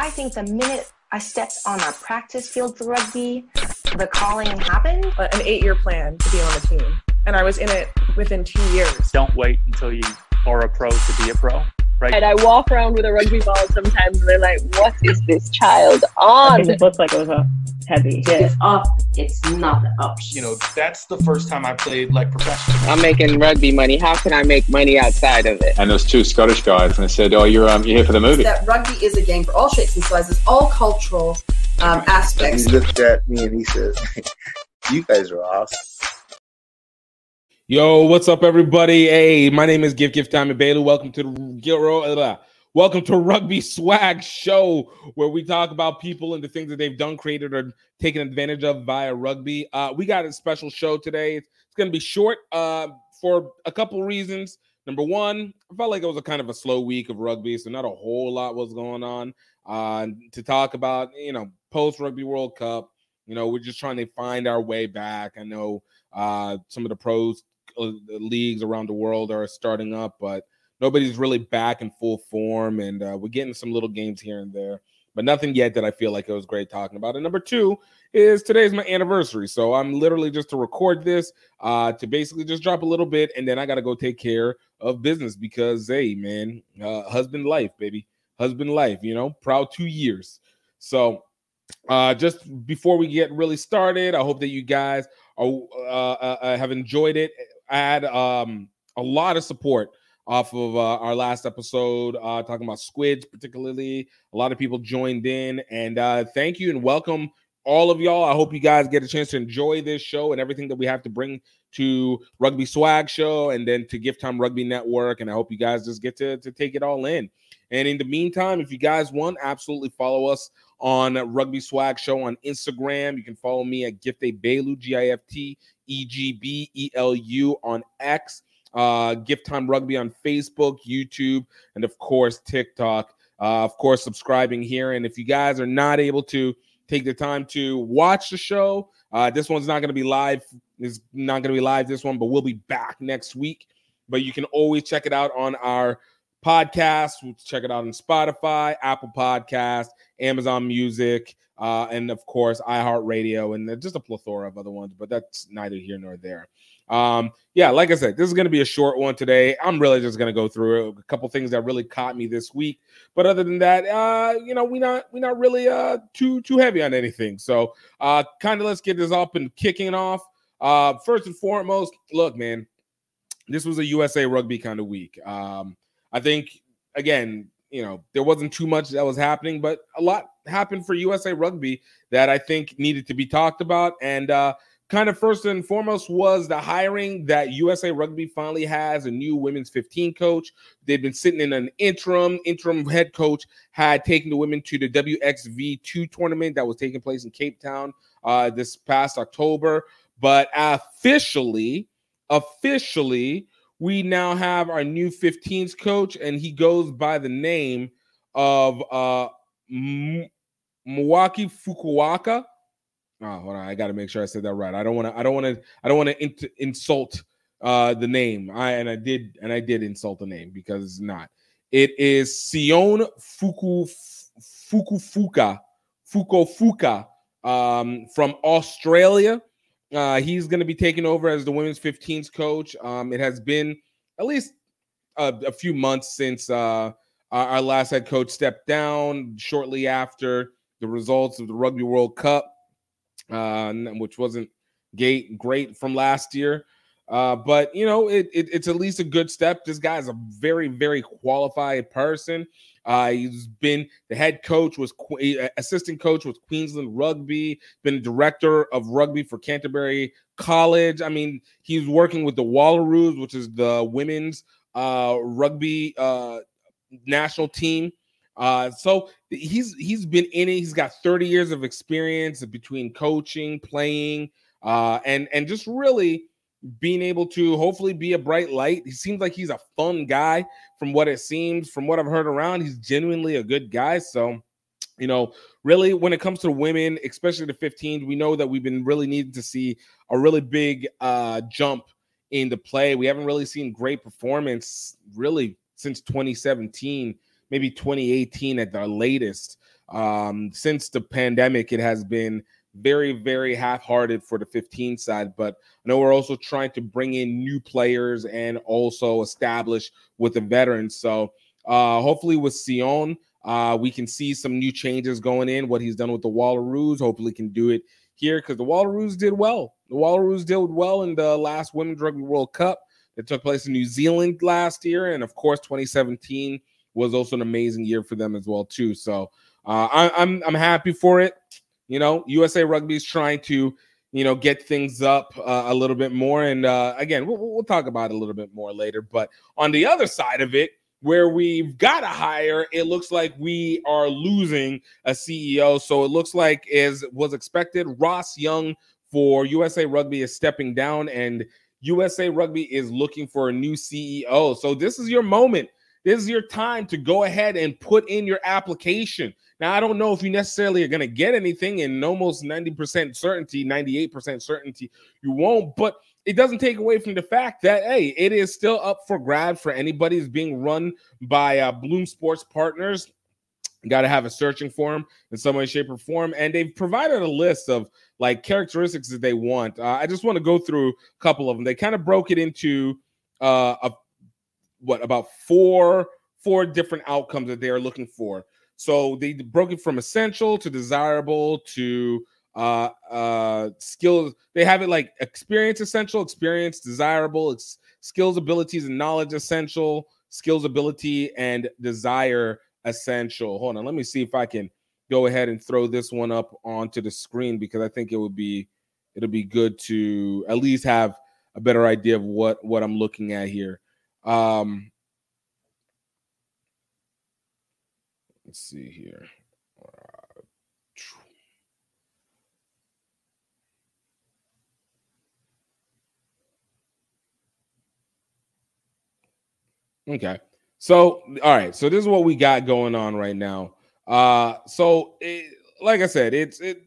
I think the minute I stepped on a practice field for rugby, the calling happened. Uh, an eight year plan to be on the team. And I was in it within two years. Don't wait until you are a pro to be a pro. Right. And I walk around with a rugby ball sometimes and they're like, what is this child on? It looks like it was a heavy hit. It's up, it's not up. You know, that's the first time I played like professional. I'm making rugby money. How can I make money outside of it? And there was two Scottish guys, and they said, "Oh, you're um, you're here for the movie." That rugby is a game for all shapes and sizes, all cultural um, aspects. He looked at me and he says, "You guys are awesome." Yo, what's up, everybody? Hey, my name is Gift Gift Time Bailey. Welcome to the Welcome to Rugby Swag Show, where we talk about people and the things that they've done, created, or taken advantage of via rugby. Uh, we got a special show today. It's, it's going to be short uh, for a couple reasons. Number one, I felt like it was a kind of a slow week of rugby, so not a whole lot was going on uh, to talk about. You know, post Rugby World Cup. You know, we're just trying to find our way back. I know uh, some of the pros uh, leagues around the world are starting up, but nobody's really back in full form, and uh, we're getting some little games here and there, but nothing yet that I feel like it was great talking about. And number two is today's my anniversary, so I'm literally just to record this uh, to basically just drop a little bit, and then I got to go take care of business because hey, man, uh, husband life, baby, husband life, you know, proud two years. So uh, just before we get really started, I hope that you guys uh, uh, have enjoyed it. I had um, a lot of support off of uh, our last episode, uh, talking about squids, particularly. A lot of people joined in, and uh, thank you and welcome all of y'all. I hope you guys get a chance to enjoy this show and everything that we have to bring to Rugby Swag Show and then to Gift Time Rugby Network. And I hope you guys just get to, to take it all in. And in the meantime, if you guys want, absolutely follow us on Rugby Swag Show on Instagram. You can follow me at Gift Egbelu, G I F T E G B E L U on X, uh, Gift Time Rugby on Facebook, YouTube, and of course, TikTok. Uh, of course, subscribing here. And if you guys are not able to take the time to watch the show, uh, this one's not going to be live. Is not going to be live this one, but we'll be back next week. But you can always check it out on our podcast. We'll check it out on Spotify, Apple Podcast, Amazon Music, uh, and of course iHeartRadio, and just a plethora of other ones. But that's neither here nor there. Um, yeah, like I said, this is going to be a short one today. I'm really just going to go through a couple things that really caught me this week. But other than that, uh, you know, we not we not really uh too too heavy on anything. So uh, kind of let's get this up and kicking off. Uh, first and foremost, look, man, this was a USA Rugby kind of week. Um, I think again, you know, there wasn't too much that was happening, but a lot happened for USA Rugby that I think needed to be talked about. And uh, kind of first and foremost was the hiring that USA Rugby finally has a new women's 15 coach. They've been sitting in an interim. Interim head coach had taken the women to the WXV2 tournament that was taking place in Cape Town uh, this past October. But officially, officially, we now have our new 15s coach, and he goes by the name of uh, M- Mwaki Fukuoka. Oh, hold on. I got to make sure I said that right. I don't want to. I don't want to. I don't want to insult uh, the name. I and I did and I did insult the name because it's not. It is Sione Fuku Fukofuka Fukofuka um, from Australia. Uh, he's going to be taking over as the women's 15s coach. Um, it has been at least a, a few months since uh, our last head coach stepped down shortly after the results of the Rugby World Cup, uh, which wasn't great, great from last year. Uh, but you know, it, it, it's at least a good step. This guy is a very, very qualified person. Uh, he's been the head coach, was uh, assistant coach with Queensland Rugby, been director of rugby for Canterbury College. I mean, he's working with the Wallaroos, which is the women's uh, rugby uh, national team. Uh, so he's he's been in it. He's got 30 years of experience between coaching, playing, uh, and and just really being able to hopefully be a bright light. He seems like he's a fun guy from what it seems, from what I've heard around. He's genuinely a good guy. So, you know, really, when it comes to women, especially the 15s, we know that we've been really needing to see a really big uh, jump in the play. We haven't really seen great performance really since 2017, maybe 2018 at the latest. Um, since the pandemic, it has been very, very half-hearted for the 15 side. But I know we're also trying to bring in new players and also establish with the veterans. So uh, hopefully with Sione, uh, we can see some new changes going in. What he's done with the Wallaroos, hopefully can do it here because the Wallaroos did well. The Wallaroos did well in the last Women's Rugby World Cup that took place in New Zealand last year, and of course, 2017 was also an amazing year for them as well too. So uh, I, I'm I'm happy for it. You know, USA Rugby is trying to you know get things up uh, a little bit more, and uh, again, we'll, we'll talk about it a little bit more later. But on the other side of it, where we've got to hire, it looks like we are losing a CEO. So it looks like, as was expected, Ross Young for USA Rugby is stepping down, and USA Rugby is looking for a new CEO. So this is your moment. This is your time to go ahead and put in your application. Now, I don't know if you necessarily are going to get anything in almost 90% certainty, 98% certainty you won't, but it doesn't take away from the fact that, hey, it is still up for grabs for anybody who's being run by uh, Bloom Sports Partners. Got to have a searching for them in some way, shape, or form. And they've provided a list of like characteristics that they want. Uh, I just want to go through a couple of them. They kind of broke it into uh, a, what about four four different outcomes that they are looking for. So they broke it from essential to desirable to uh uh skills. They have it like experience essential, experience desirable, it's skills, abilities, and knowledge essential, skills, ability, and desire essential. Hold on, let me see if I can go ahead and throw this one up onto the screen because I think it would be it'll be good to at least have a better idea of what what I'm looking at here. Um let's see here. Okay. So, all right. So this is what we got going on right now. Uh, so it, like I said, it's it,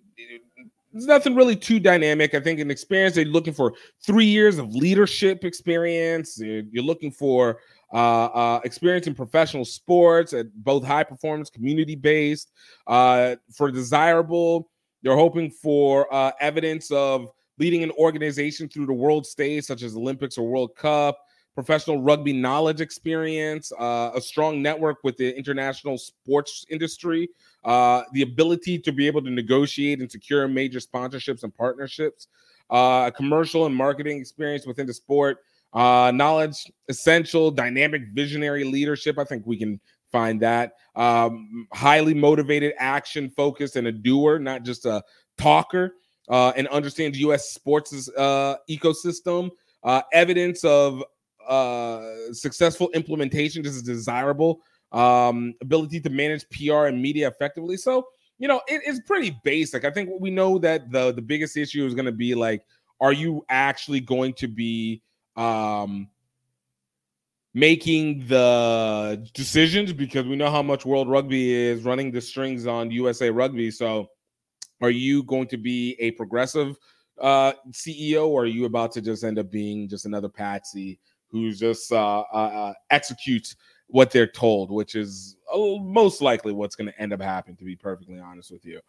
it's nothing really too dynamic. I think an experience they're looking for three years of leadership experience. You're, you're looking for uh, uh, experience in professional sports at both high performance, community based. Uh, for desirable, they're hoping for uh, evidence of leading an organization through the world stage, such as Olympics or World Cup professional rugby knowledge experience, uh, a strong network with the international sports industry, uh, the ability to be able to negotiate and secure major sponsorships and partnerships, uh, a commercial and marketing experience within the sport, uh, knowledge, essential, dynamic, visionary leadership. I think we can find that. Um, highly motivated, action focused, and a doer, not just a talker, uh, and understands U.S. sports uh, ecosystem. Evidence of uh, successful implementation. This is desirable. Um, ability to manage PR and media effectively. So, you know, it is pretty basic. I think we know that the the biggest issue is going to be like, are you actually going to be um making the decisions because we know how much World Rugby is running the strings on USA Rugby. So, are you going to be a progressive uh, CEO, or are you about to just end up being just another patsy who just uh, uh, uh, executes what they're told, which is uh, most likely what's going to end up happening. To be perfectly honest with you,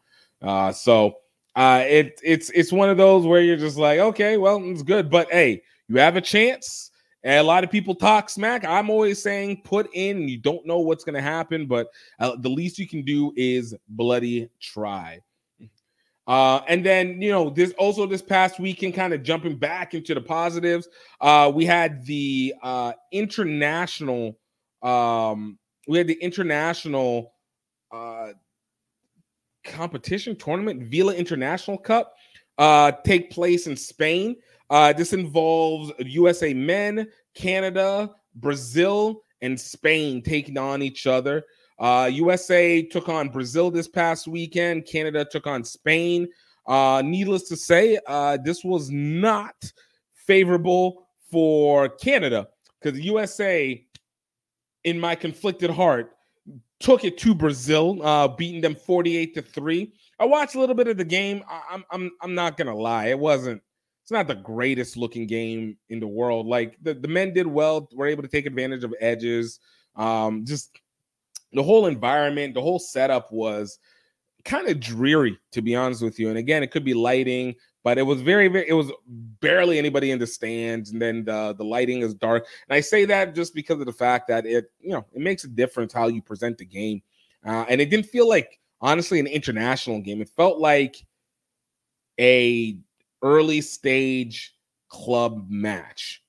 uh, so uh, it it's it's one of those where you're just like, okay, well, it's good, but hey, you have a chance. And a lot of people talk smack. I'm always saying put in. You don't know what's going to happen, but uh, the least you can do is bloody try. Uh, and then you know this also this past weekend, kind of jumping back into the positives. Uh, we had the uh, international, um, we had the international uh, competition tournament, Vila International Cup, uh, take place in Spain. Uh, this involves USA men, Canada, Brazil, and Spain taking on each other. Uh, USA took on Brazil this past weekend. Canada took on Spain. Uh, needless to say, uh, this was not favorable for Canada because USA, in my conflicted heart, took it to Brazil, uh, beating them 48 to 3. I watched a little bit of the game. I, I'm I'm I'm not gonna lie, it wasn't it's not the greatest looking game in the world. Like the, the men did well, were able to take advantage of edges. Um, just the whole environment, the whole setup was kind of dreary, to be honest with you. And again, it could be lighting, but it was very, very, it was barely anybody in the stands, and then the the lighting is dark. And I say that just because of the fact that it, you know, it makes a difference how you present the game, uh, and it didn't feel like honestly an international game. It felt like a early stage club match.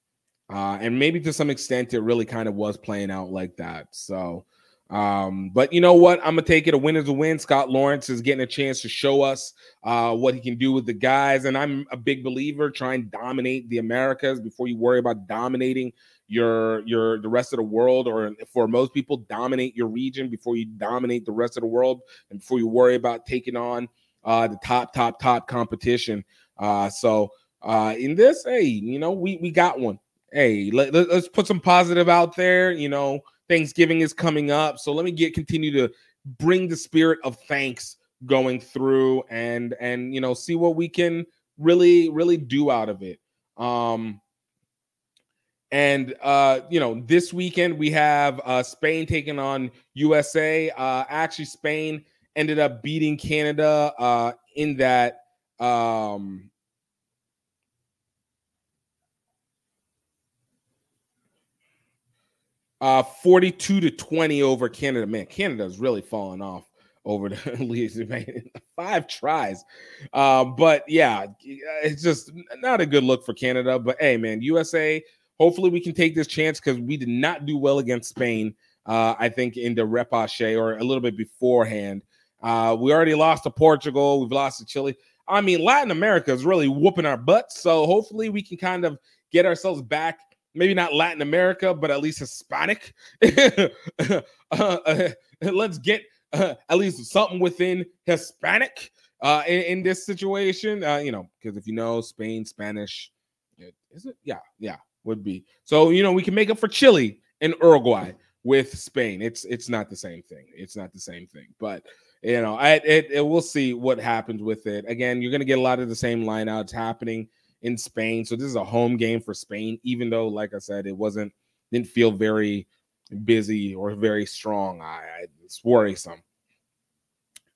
Uh, and maybe to some extent, it really kind of was playing out like that. So, um, but you know what? I'm gonna take it. A win is a win. Scott Lawrence is getting a chance to show us uh, what he can do with the guys, and I'm a big believer. Try and dominate the Americas before you worry about dominating your your the rest of the world, or for most people, dominate your region before you dominate the rest of the world, and before you worry about taking on uh, the top top top competition. Uh, so uh, in this, hey, you know, we we got one. Hey, let, let, us put some positive out there. You know, Thanksgiving is coming up, so let me get continue to bring the spirit of thanks going through and and you know see what we can really really do out of it. Um, and uh, you know, this weekend we have uh, Spain taking on USA. Uh, actually, Spain ended up beating Canada uh, in that um, Uh, 42 to 20 over Canada. Man, Canada's really falling off over the leagues. Five tries. Uh, but yeah, it's just not a good look for Canada. But hey, man, USA, hopefully we can take this chance because we did not do well against Spain. Uh, I think in the repechage or a little bit beforehand. Uh, we already lost to Portugal. We've lost to Chile. I mean, Latin America is really whooping our butts. So hopefully we can kind of get ourselves back maybe not Latin America, but at least Hispanic. uh, uh, let's get uh, at least something within Hispanic uh, in, in, this situation. Uh, you know, because if you know Spain, Spanish, is it? Yeah, yeah, would be. So you know, we can make up for Chile and Uruguay with Spain. It's it's not the same thing. It's not the same thing, but. You know, I it, it we'll see what happens with it. Again, you're going to get a lot of the same lineouts happening in Spain. So this is a home game for Spain, even though, like I said, it wasn't didn't feel very busy or very strong. I, I it's worrisome.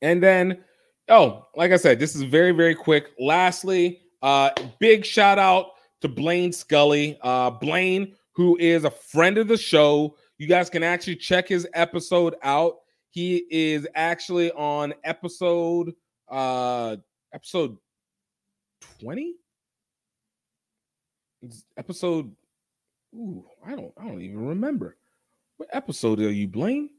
And then, oh, like I said, this is very very quick. Lastly, uh, big shout out to Blaine Scully. Uh, Blaine, who is a friend of the show. You guys can actually check his episode out. He is actually on episode uh episode 20 episode. Ooh, I don't, I don't even remember what episode are you, Blaine?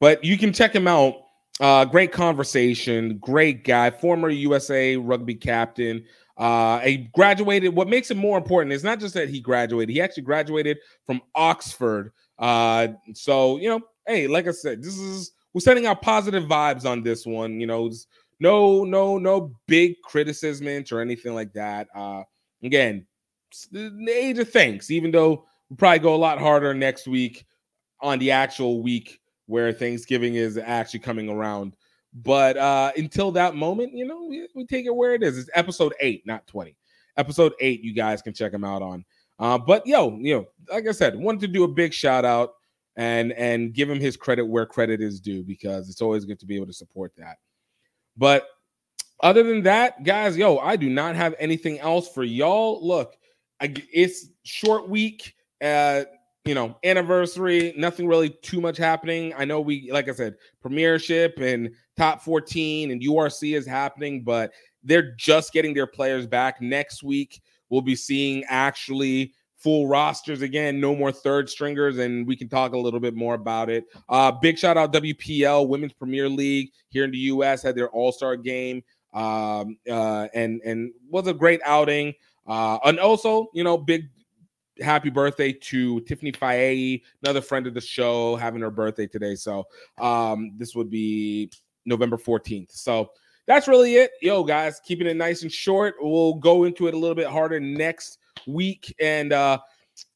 But you can check him out. Uh, great conversation, great guy, former USA rugby captain. Uh, he graduated. What makes it more important is not just that he graduated; he actually graduated from Oxford. Uh, so you know, hey, like I said, this is we're sending out positive vibes on this one. You know, no, no, no big criticism or anything like that. Uh, again, age of thanks, even though we'll probably go a lot harder next week on the actual week where Thanksgiving is actually coming around. But uh until that moment, you know, we, we take it where it is. It's episode eight, not 20. Episode eight, you guys can check them out on. Uh, but yo, you know, like I said, wanted to do a big shout out and and give him his credit where credit is due because it's always good to be able to support that. But other than that, guys, yo, I do not have anything else for y'all. Look, it's short week. Uh, you know, anniversary, nothing really too much happening. I know we, like I said, premiership and top 14 and URC is happening, but they're just getting their players back. Next week, we'll be seeing actually full rosters again, no more third stringers, and we can talk a little bit more about it. Uh, big shout out WPL, Women's Premier League here in the US, had their All Star game, um, uh, and and was a great outing. Uh, and also, you know, big happy birthday to Tiffany Faaee, another friend of the show, having her birthday today. So um, this would be November 14th. So that's really it. Yo, guys, keeping it nice and short. We'll go into it a little bit harder next week. And uh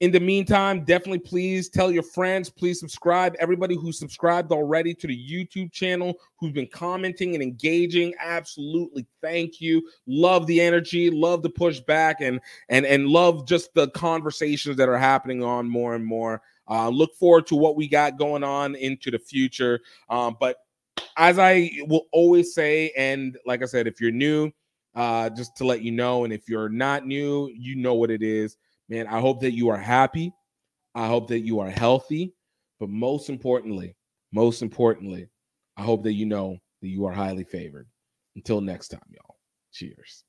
in the meantime, definitely please tell your friends, please subscribe. Everybody who subscribed already to the YouTube channel, who's been commenting and engaging, absolutely thank you. Love the energy, love the pushback, and and and love just the conversations that are happening on more and more. Uh, look forward to what we got going on into the future. Um, but as I will always say, and like I said, if you're new, uh, just to let you know, and if you're not new, you know what it is, man. I hope that you are happy. I hope that you are healthy, but most importantly, most importantly, I hope that you know that you are highly favored. Until next time, y'all. Cheers.